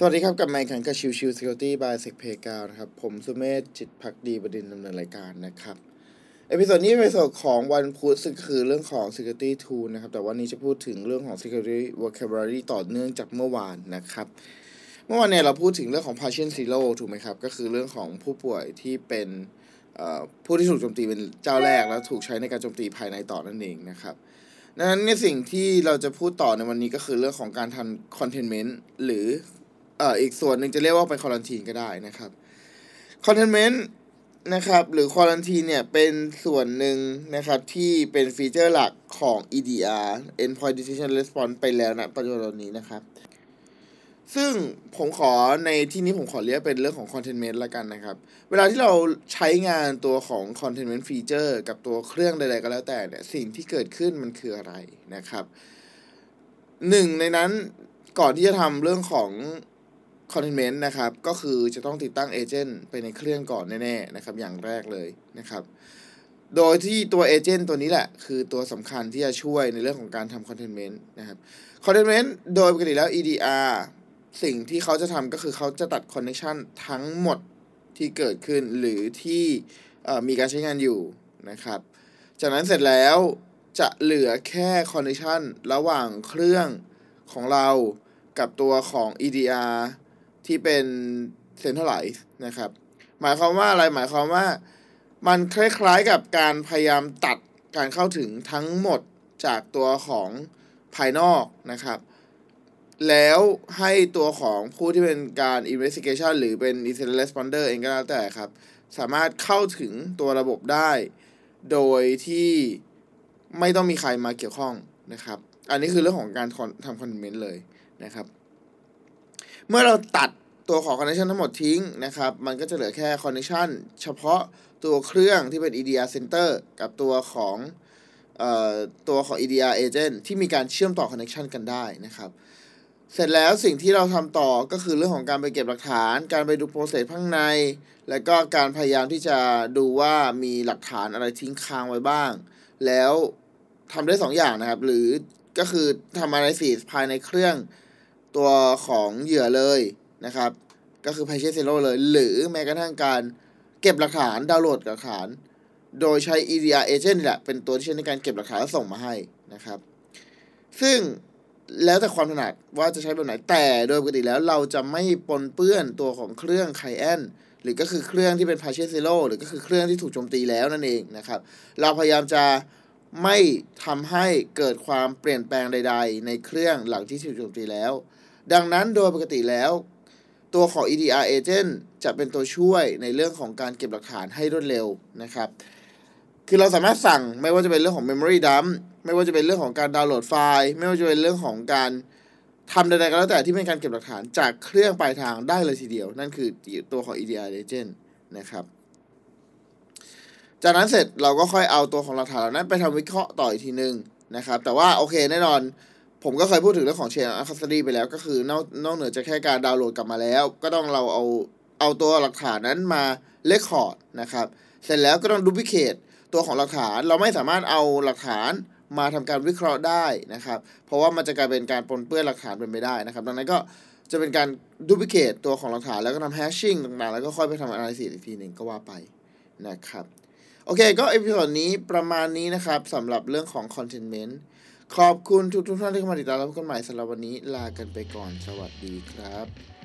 สวัสดีครับ กลับมาพบกันกับชิวชิว Security by SECPlayground นะครับ ผมสุเมธจิตภักดีบดินทร์ เป็นผู้ดำเนินรายการนะครับ episode นี้เป็นส่วนของวันพุธซึ่งคือเรื่องของ Security Tool นะครับ แต่วันนี้จะพูดถึงเรื่องของ Security Vocabulary ต่อเนื่องจากเมื่อวานนะครับ เมื่อวานเนี่ยเราพูดถึงเรื่องของ Patient Zero ถูกไหมครับ ก็คือเรื่องของผู้ป่วยที่เป็นผู้ที่ถูกโจมตีเป็นเจ้าแรก แล้วถูกใช้ในการโจมตีภายในต่อนั่นเองนะครับดังนั้นในสิ่งที่เราจะพูดต่อในวันนี้ก็คือเรื่องของการทำ containment หรือ เอ่ออีกส่วนหนึ่งจะเรียกว่าเป็นควอลันทีนก็ได้นะครับคอนเทนเมนต์นะครับหรือควอลันทีนเนี่ยเป็นส่วนหนึ่งนะครับที่เป็นฟีเจอร์หลักของ EDR Endpoint Decision Response ไปแล้วนะปัจจุบันนี้นะครับ ซึ่งผมขอในที่นี้ผมขอเรียกเป็นเรื่องของ containment ละกันนะครับ เวลาที่เราใช้งานตัวของ containment feature กับตัวเครื่องใดๆก็แล้วแต่เนี่ยสิ่งที่เกิดขึ้นมันคืออะไรนะครับหนึ่งในนั้นก่อนที่จะทำเรื่องของ containment นะครับ ก็คือจะต้องติดตั้ง agent ไปในเครื่องก่อนแน่ๆนะครับ อย่างแรกเลยนะครับ โดยที่ตัวเอเจนต์ตัวนี้แหละ คือตัวสำคัญที่จะช่วยในเรื่องของการทำ containment นะครับ containment โดยปกติแล้ว EDR สิ่งที่เขาจะทำก็คือเขาจะตัด connection ทั้งหมดที่เกิดขึ้นหรือที่มีการใช้งานอยู่นะครับ จากนั้นเสร็จแล้วจะเหลือแค่คอนเนคชันระหว่างเครื่องของเรากับตัวของ EDR ที่เป็นเซ็นทรัลไลซ์นะครับ หมายความว่าอะไรหมายความว่า มันคล้ายๆกับการพยายามตัดการเข้าถึงทั้งหมดจากตัวของภายนอกนะครับ แล้วให้ตัวของผู้ที่เป็นการ investigation หรือเป็น incident responder เองก็แล้วแต่ครับ สามารถเข้าถึงตัวระบบได้ โดยที่ไม่ต้องมีใครมาเกี่ยวข้องนะครับ อันนี้คือเรื่องของการทำ containment เลยนะครับ เมื่อเราตัดตัวของ connection ทั้งหมดทิ้งนะครับ มันก็จะเหลือแค่ connection เฉพาะตัวเครื่องที่เป็น EDR Center กับตัวของออตัวของ EDR Agent ที่มีการเชื่อมต่อ connection กันได้นะครับเสร็จแล้วสิ่งที่เราทำต่อก็คือเรื่องของการไปเก็บหลักฐาน การไปดู process ข้างใน แล้วก็การพยายามที่จะดูว่ามีหลักฐานอะไรทิ้งค้างไว้บ้าง แล้วทำได้2ออย่างนะครับ หรือก็คือทำ analysis ภายในเครื่อง ตัวของเหยื่อเลยนะครับ ก็คือ Patient Zero เลย หรือแม้กระทั่งการเก็บหลักฐานดาวน์โหลดหลักฐาน โดยใช้ EDR agent นี่แหละ เป็นตัวที่ใช้ในการเก็บหลักฐานแล้วส่งมาให้นะครับ ซึ่งแล้วแต่ความถนัดว่าจะใช้แบบไหน แต่โดยปกติแล้วเราจะไม่ปนเปื้อนตัวของเครื่องไคแอนหรือก็คือเครื่องที่เป็น Patient Zero หรือก็คือเครื่องที่ถูกโจมตีแล้วนั่นเองนะครับ เราพยายามจะไม่ทำให้เกิดความเปลี่ยนแปลงใด ๆ ในเครื่องหลังที่ถูกโจมตีแล้ว ดังนั้นโดยปกติแล้วตัวของ EDR agent จะเป็นตัวช่วยในเรื่องของการเก็บหลักฐานให้รวดเร็วนะครับ คือเราสามารถสั่งไม่ว่าจะเป็นเรื่องของ memory dump ไม่ว่าจะเป็นเรื่องของการดาวน์โหลดไฟล์ ไม่ว่าจะเป็นเรื่องของการทำใดๆก็แล้วแต่ที่เป็นการเก็บหลักฐานจากเครื่องปลายทางได้เลยทีเดียว นั่นคือตัวของ EDR agent นะครับ จากนั้นเสร็จเราก็ค่อยเอาตัวของหลักฐานเหล่านั้นไปทำวิเคราะห์ต่ออีกทีนึงนะครับ แต่ว่าโอเคแน่นอน ผมก็เคยพูดถึงเรื่องของ chain of custody ไปแล้วก็คือนอกนอกเหนือจากแค่การดาวน์โหลดกลับมาแล้ว ก็ต้องเราเอาเอาตัวหลักฐานนั้นมา record นะครับ เสร็จแล้วก็ต้อง duplicate ตัวของหลักฐานเราไม่สามารถเอาหลักฐานมาทำการวิเคราะห์ได้นะครับ เพราะว่ามันจะกลายเป็นการปนเปื้อนหลักฐานเป็นไปได้นะครับ ดังนั้นก็จะเป็นการ duplicate ตัวของหลักฐานแล้วก็ทำ hashing ต่างๆ แล้วก็ค่อยไปทำ analysis อีกทีหนึ่งก็ว่าไปนะครับ โอเคก็ episode นี้ประมาณนี้นะครับสำหรับเรื่องของค ขอบคุณทุกทุกท่านที่เข้ามาติดตามรับกันใหม่สำหรับวันนี้ลากันไปก่อนสวัสดีครับ